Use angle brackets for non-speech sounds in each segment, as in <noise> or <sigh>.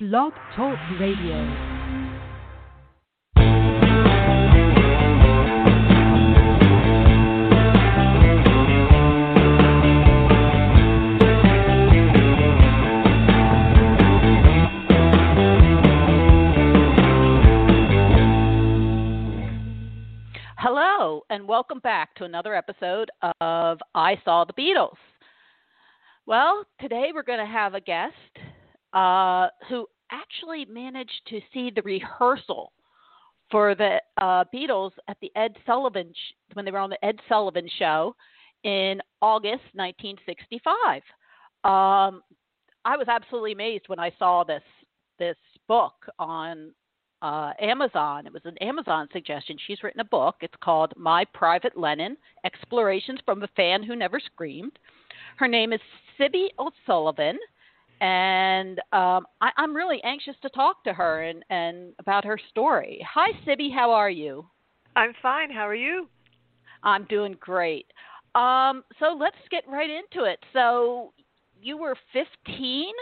Blog Talk Radio. Hello, and welcome back to another episode of I Saw the Beatles. Well, today we're going to have a guest uh, who actually managed to see the rehearsal for the uh, Beatles at the Ed Sullivan sh- when they were on the Ed Sullivan show in August 1965. Um, I was absolutely amazed when I saw this this book on uh, Amazon. It was an Amazon suggestion. She's written a book. It's called My Private Lennon Explorations from a Fan Who Never Screamed. Her name is Sibbie O'Sullivan. And um, I, I'm really anxious to talk to her and, and about her story. Hi, Sibbie. How are you? I'm fine. How are you? I'm doing great. Um, so let's get right into it. So you were 15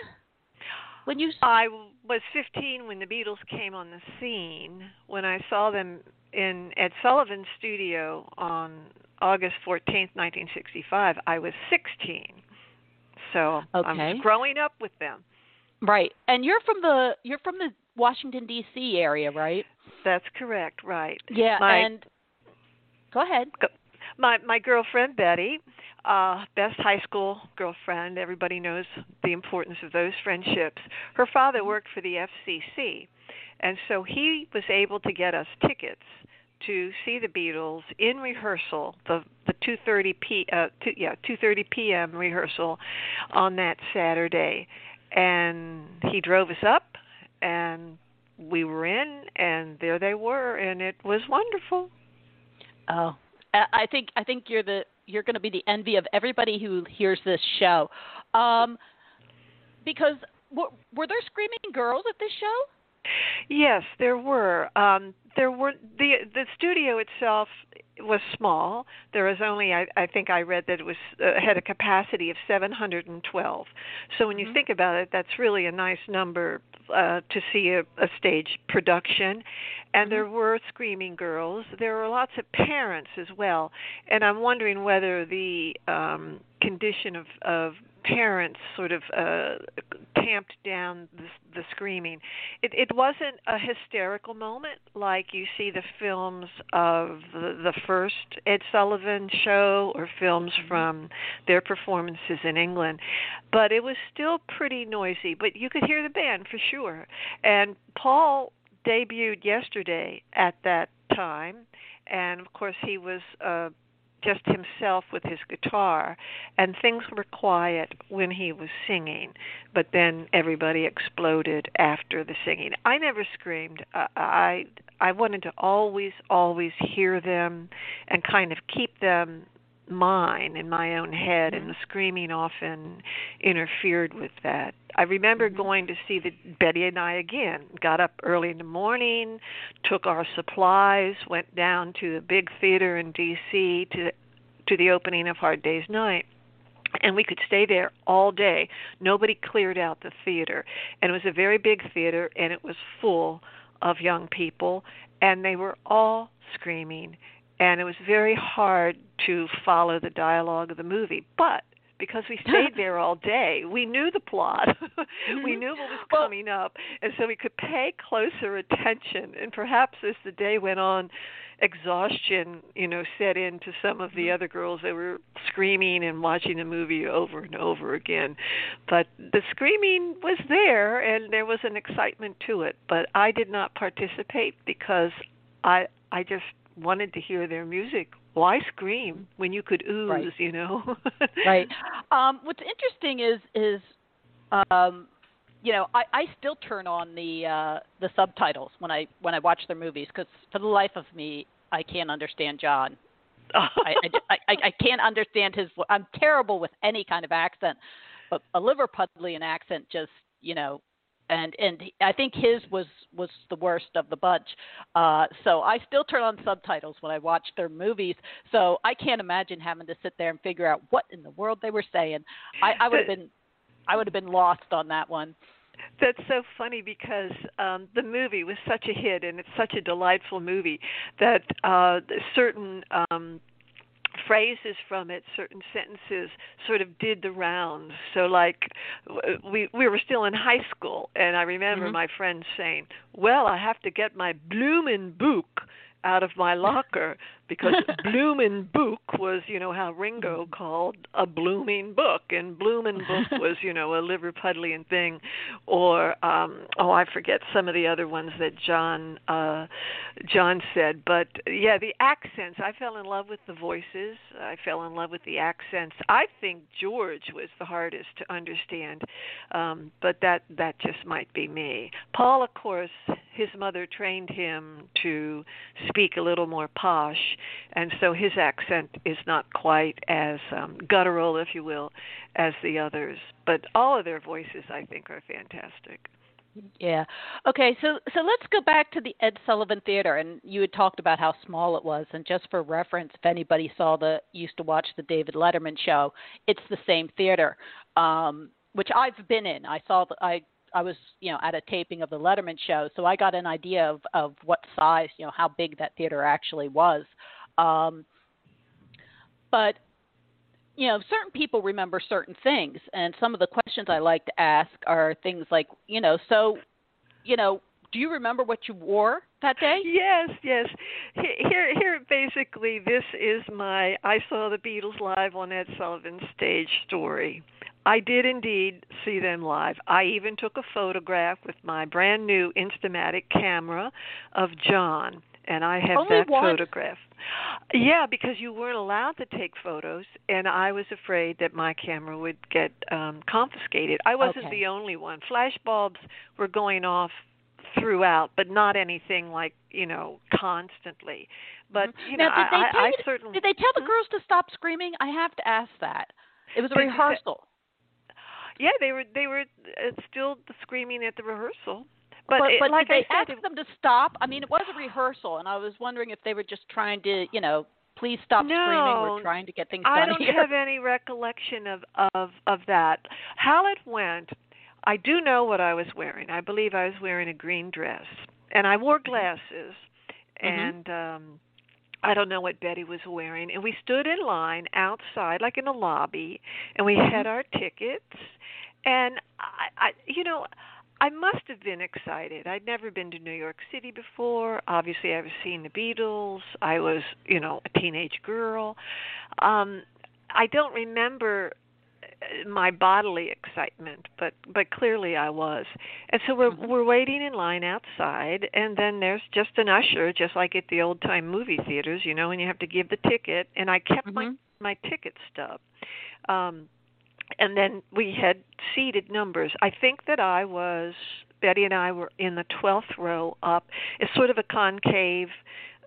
when you I was 15 when the Beatles came on the scene. When I saw them in Ed Sullivan's studio on August 14th, 1965, I was 16. So okay. I was growing up with them. Right. And you're from the you're from the Washington D.C. area, right? That's correct, right. Yeah, my, and go ahead. My my girlfriend Betty uh, best high school girlfriend. Everybody knows the importance of those friendships. Her father worked for the FCC, and so he was able to get us tickets to see the Beatles in rehearsal, the the 2:30 p uh two, yeah 2:30 p.m. rehearsal on that Saturday, and he drove us up, and we were in, and there they were, and it was wonderful. Oh, I think I think you're the you're going to be the envy of everybody who hears this show, um, because were, were there screaming girls at this show? Yes, there were. Um, there were the the studio itself was small. There was only I, I think I read that it was uh, had a capacity of 712. So when mm-hmm. you think about it, that's really a nice number uh, to see a, a stage production. And mm-hmm. there were screaming girls. There were lots of parents as well. And I'm wondering whether the um, condition of of parents sort of uh, tamped down the, the screaming. It, it wasn't a hysterical moment like you see the films of the, the first Ed Sullivan show or films mm-hmm. from their performances in England, but it was still pretty noisy. But you could hear the band for sure. And Paul debuted yesterday at that time, and of course he was. Uh, just himself with his guitar and things were quiet when he was singing but then everybody exploded after the singing. I never screamed. Uh, I i wanted to always always hear them and kind of keep them mine in my own head and the screaming often interfered with that. I remember mm-hmm. going to see the betty and i again got up early in the morning took our supplies went down to the big theater in dc to to the opening of hard days night and we could stay there all day. Nobody cleared out the theater and it was a very big theater and it was full of young people and they were all screaming and it was very hard to follow the dialogue of the movie. But because we stayed <laughs> there all day, we knew the plot. <laughs> Mm-hmm. we knew what was coming up, and so we could pay closer attention. And perhaps as the day went on, exhaustion, you know, set in to some of the Mm-hmm. other girls. They were screaming and watching the movie over and over again. But the screaming was there, and there was an excitement to it. But I did not participate because I I just wanted to hear their music. Why scream when you could ooze, right. you know? <laughs> right. Um, what's interesting is is um, you know, I, I still turn on the uh, the subtitles when I when I watch their movies because for the life of me, I can't understand John. I, I, I, I can't understand his. I'm terrible with any kind of accent, but a Liverpudlian accent just you know and and I think his was was the worst of the bunch. Uh, so I still turn on subtitles when I watch their movies. So I can't imagine having to sit there and figure out what in the world they were saying. I, I would have been I would have been lost on that one. That's so funny because um, the movie was such a hit and it's such a delightful movie that uh, certain um, phrases from it, certain sentences sort of did the rounds. So like we we were still in high school and I remember mm-hmm. my friends saying, "Well, I have to get my bloomin' book out of my locker because <laughs> bloomin' book was, you know, how Ringo mm-hmm. called a blooming book, and bloomin' book <laughs> was, you know, a Liverpudlian thing, or um oh, I forget some of the other ones that John uh John said, but yeah, the accents. I fell in love with the voices. I fell in love with the accents. I think George was the hardest to understand, um, but that that just might be me. Paul, of course, his mother trained him to speak a little more posh and so his accent is not quite as um, guttural, if you will, as the others. But all of their voices, I think, are fantastic. Yeah. Okay. So so let's go back to the Ed Sullivan Theater, and you had talked about how small it was. And just for reference, if anybody saw the used to watch the David Letterman show, it's the same theater, um, which I've been in. I saw the, I I was, you know, at a taping of the Letterman show, so I got an idea of of what size, you know, how big that theater actually was. Um, but you know, certain people remember certain things, and some of the questions I like to ask are things like, you know, so, you know, do you remember what you wore that day? Yes, yes. Here, here, basically, this is my I saw the Beatles live on Ed Sullivan stage story. I did indeed see them live. I even took a photograph with my brand new Instamatic camera of John, and I have Only that one? photograph. Yeah, because you weren't allowed to take photos, and I was afraid that my camera would get um confiscated. I wasn't Okay. the only one. Flash bulbs were going off throughout, but not anything like you know constantly. But Mhm. you now, know, did they I, tell I, you, certainly Did they tell the Hmm? girls to stop screaming? I have to ask that. It was a rehearsal. Yeah, they were they were uh, still screaming at the rehearsal. But, but, it, but like did they I ask said, them to stop? I mean, it was a rehearsal, and I was wondering if they were just trying to, you know, please stop screaming. We're trying to get things done. I don't here. have any recollection of of of that. How it went, I do know what I was wearing. I believe I was wearing a green dress, and I wore Mm-hmm. glasses, and um I don't know what Betty was wearing, and we stood in line outside, like in a lobby, and we Mm-hmm. had our tickets, and I, I you know. I must have been excited. I'd never been to New York City before. Obviously, I was seeing the Beatles. I was, you know, a teenage girl. Um, I don't remember my bodily excitement, but but clearly I was. And so we're Mhm. we're waiting in line outside, and then there's just an usher, just like at the old time movie theaters, you know, and you have to give the ticket. And I kept my Mhm. my ticket stub. Um, and then we had seated numbers. I think that I was Betty and I were in the twelfth row up. It's sort of a concave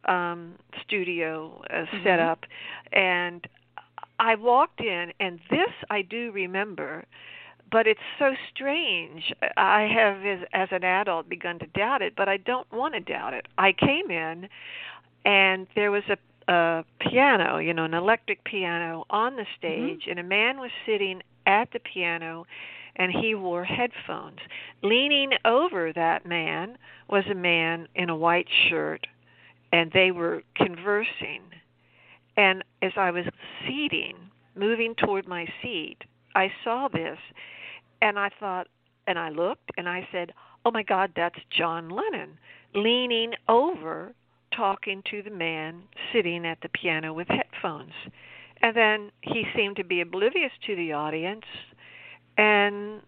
um studio uh, Mhm. setup, and I walked in, and this I do remember. But it's so strange. I have, as, as an adult, begun to doubt it, but I don't want to doubt it. I came in, and there was a a piano, you know, an electric piano on the mm-hmm. stage, and a man was sitting at the piano and he wore headphones. Leaning over that man was a man in a white shirt and they were conversing. And as I was seating, moving toward my seat, I saw this and I thought and I looked and I said, "Oh my god, that's John Lennon." Leaning over talking to the man sitting at the piano with headphones. And then he seemed to be oblivious to the audience, and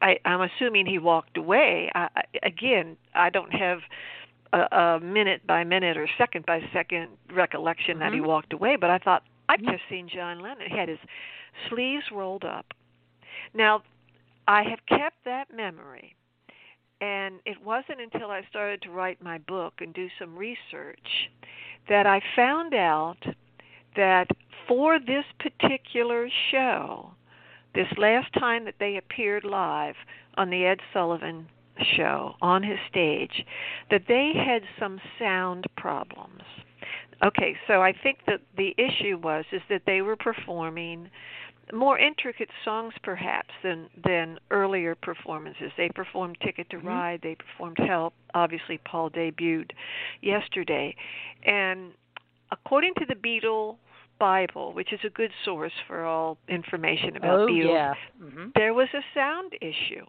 I, I'm assuming he walked away. I, again, I don't have a, a minute by minute or second by second recollection that he Mhm. walked away, but I thought I've Mhm. just seen John Lennon. He had his sleeves rolled up. Now, I have kept that memory. And it wasn't until I started to write my book and do some research that I found out that for this particular show, this last time that they appeared live on the Ed Sullivan show on his stage, that they had some sound problems. Okay, so I think that the issue was is that they were performing more intricate songs perhaps than than earlier performances. They performed Ticket to mm-hmm. Ride, they performed Help. Obviously, Paul debuted yesterday, and according to the Beatles Bible, which is a good source for all information about oh, Beatles, yeah. mm-hmm. there was a sound issue,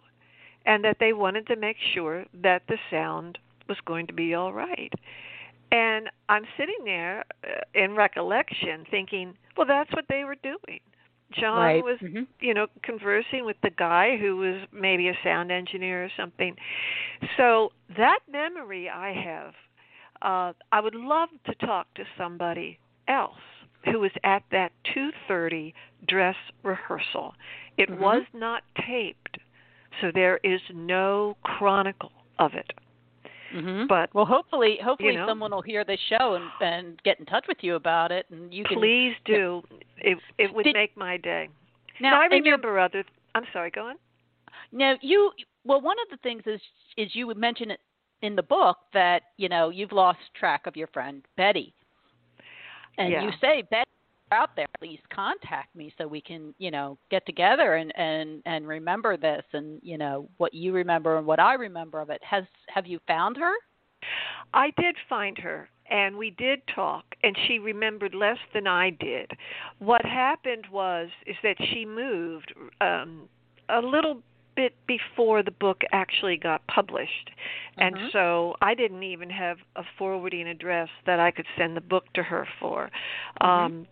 and that they wanted to make sure that the sound was going to be all right. And I'm sitting there uh, in recollection thinking, well, that's what they were doing. John right. was, mm-hmm. you know, conversing with the guy who was maybe a sound engineer or something. So that memory I have, uh, I would love to talk to somebody else who was at that 2:30 dress rehearsal. It mm-hmm. was not taped, so there is no chronicle of it. Mm-hmm. But well, hopefully, hopefully you know, someone will hear this show and and get in touch with you about it, and you can. Please do. It it would Did, make my day. Now, now I remember other. I'm sorry. Go on. Now you well, one of the things is is you would mention it in the book that you know you've lost track of your friend Betty, and yeah. you say Betty out there at least contact me so we can you know get together and and and remember this and you know what you remember and what I remember of it has have you found her I did find her and we did talk and she remembered less than I did what happened was is that she moved um a little bit before the book actually got published. And Mhm. so I didn't even have a forwarding address that I could send the book to her for. Um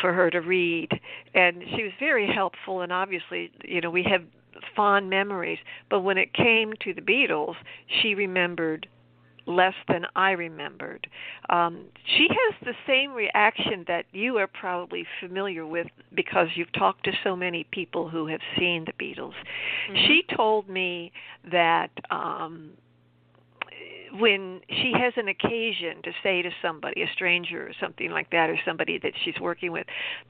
for her to read and she was very helpful and obviously you know we have fond memories but when it came to the Beatles she remembered less than I remembered. Um, she has the same reaction that you are probably familiar with because you've talked to so many people who have seen the Beatles. Mm-hmm. She told me that um, when she has an occasion to say to somebody, a stranger or something like that, or somebody that she's working with,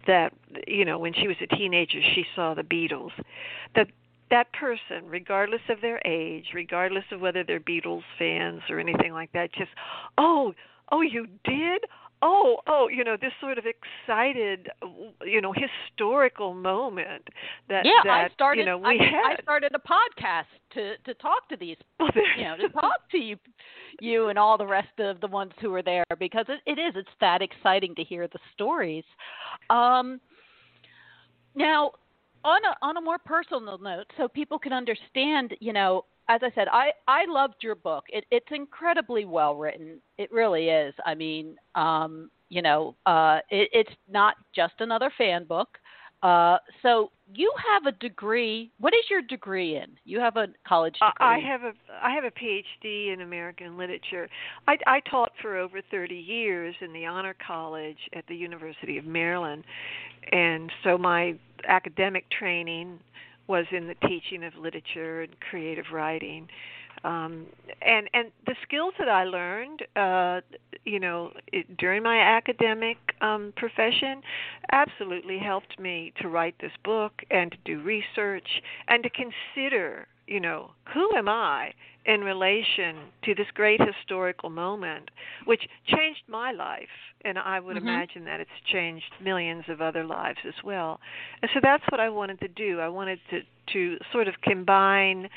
that you know, when she was a teenager, she saw the Beatles, that that person, regardless of their age, regardless of whether they're Beatles fans or anything like that, just, oh, oh, you did? Oh, oh, you know, this sort of excited, you know, historical moment that yeah, that I started. you know we I, had. I started a podcast to to talk to these, <laughs> you know, to <laughs> talk to you, you and all the rest of the ones who were there because it, it is. It's that exciting to hear the stories. Um, now, on a on a more personal note, so people can understand, you know, as I said, I I loved your book. It, it's incredibly well written. It really is. I mean, um, you know, uh, it, it's not just another fan book. Uh, so you have a degree. What is your degree in? You have a college degree. I have a I have a PhD in American literature. I, I taught for over 30 years in the honor college at the University of Maryland, and so my academic training was in the teaching of literature and creative writing. Um and and the skills that i learned uh you know it, during my academic um profession absolutely helped me to write this book and to do research and to consider you know who am i in relation to this great historical moment which changed my life and i would mm-hmm. imagine that it's changed millions of other lives as well and so that's what i wanted to do i wanted to to sort of combine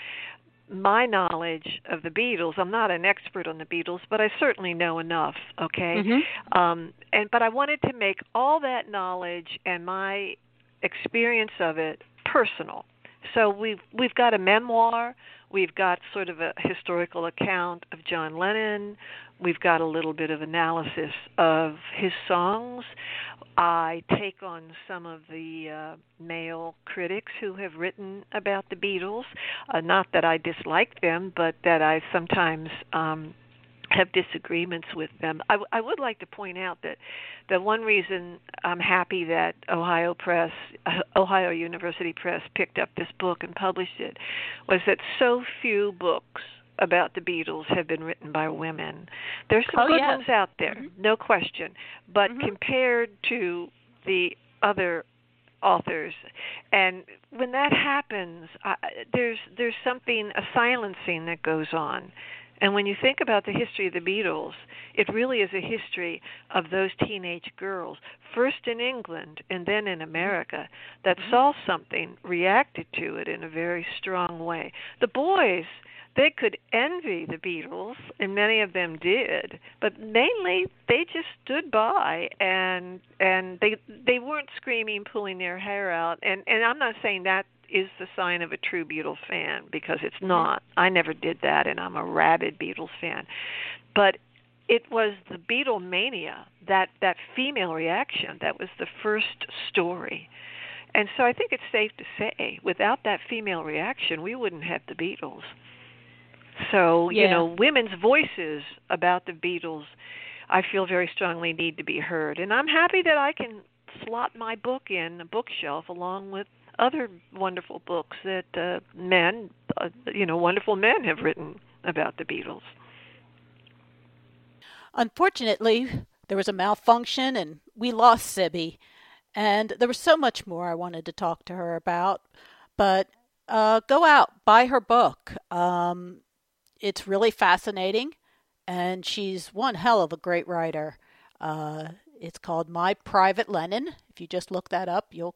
my knowledge of the Beatles, I'm not an expert on the Beatles, but I certainly know enough, okay? Mm-hmm. Um and but I wanted to make all that knowledge and my experience of it personal. So we've we've got a memoir, we've got sort of a historical account of John Lennon, we've got a little bit of analysis of his songs. I take on some of the uh, male critics who have written about the Beatles. Uh, not that I dislike them, but that I sometimes um, have disagreements with them. I, I would like to point out that the one reason I'm happy that Ohio Press, uh, Ohio University Press, picked up this book and published it was that so few books about the Beatles have been written by women. There's some oh, good yes. ones out there, mm-hmm. no question. But mm-hmm. compared to the other authors and when that happens I, there's there's something a silencing that goes on and when you think about the history of the Beatles, it really is a history of those teenage girls, first in England and then in America, that mm-hmm. saw something, reacted to it in a very strong way. The boys, they could envy the Beatles, and many of them did, but mainly they just stood by and and they they weren't screaming, pulling their hair out. And and I'm not saying that is the sign of a true Beatles fan because it's not. I never did that, and I'm a rabid Beatles fan. But it was the Beatlemania that that female reaction that was the first story. And so I think it's safe to say, without that female reaction, we wouldn't have the Beatles. So, yeah. you know, women's voices about the Beatles, I feel very strongly need to be heard. And I'm happy that I can slot my book in a bookshelf along with other wonderful books that uh, men, uh, you know, wonderful men have written about the Beatles. Unfortunately, there was a malfunction and we lost Sibbie. And there was so much more I wanted to talk to her about. But uh, go out, buy her book. Um, it's really fascinating, and she's one hell of a great writer. Uh, it's called My Private Lennon. If you just look that up, you'll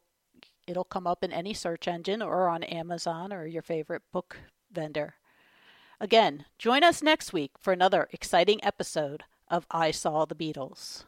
it'll come up in any search engine or on Amazon or your favorite book vendor. Again, join us next week for another exciting episode of I Saw the Beatles.